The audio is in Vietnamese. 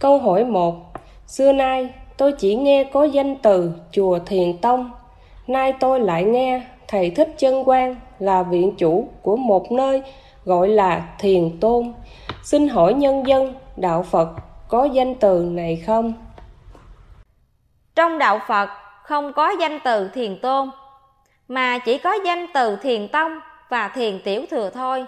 Câu hỏi 1 Xưa nay, tôi chỉ nghe có danh từ chùa Thiền Tông. Nay tôi lại nghe Thầy Thích Chân Quang là viện chủ của một nơi gọi là Thiền Tôn. Xin hỏi nhân dân, đạo Phật có danh từ này không? Trong đạo Phật, không có danh từ Thiền Tôn, Mà chỉ có danh từ Thiền Tông và Thiền Tiểu Thừa thôi.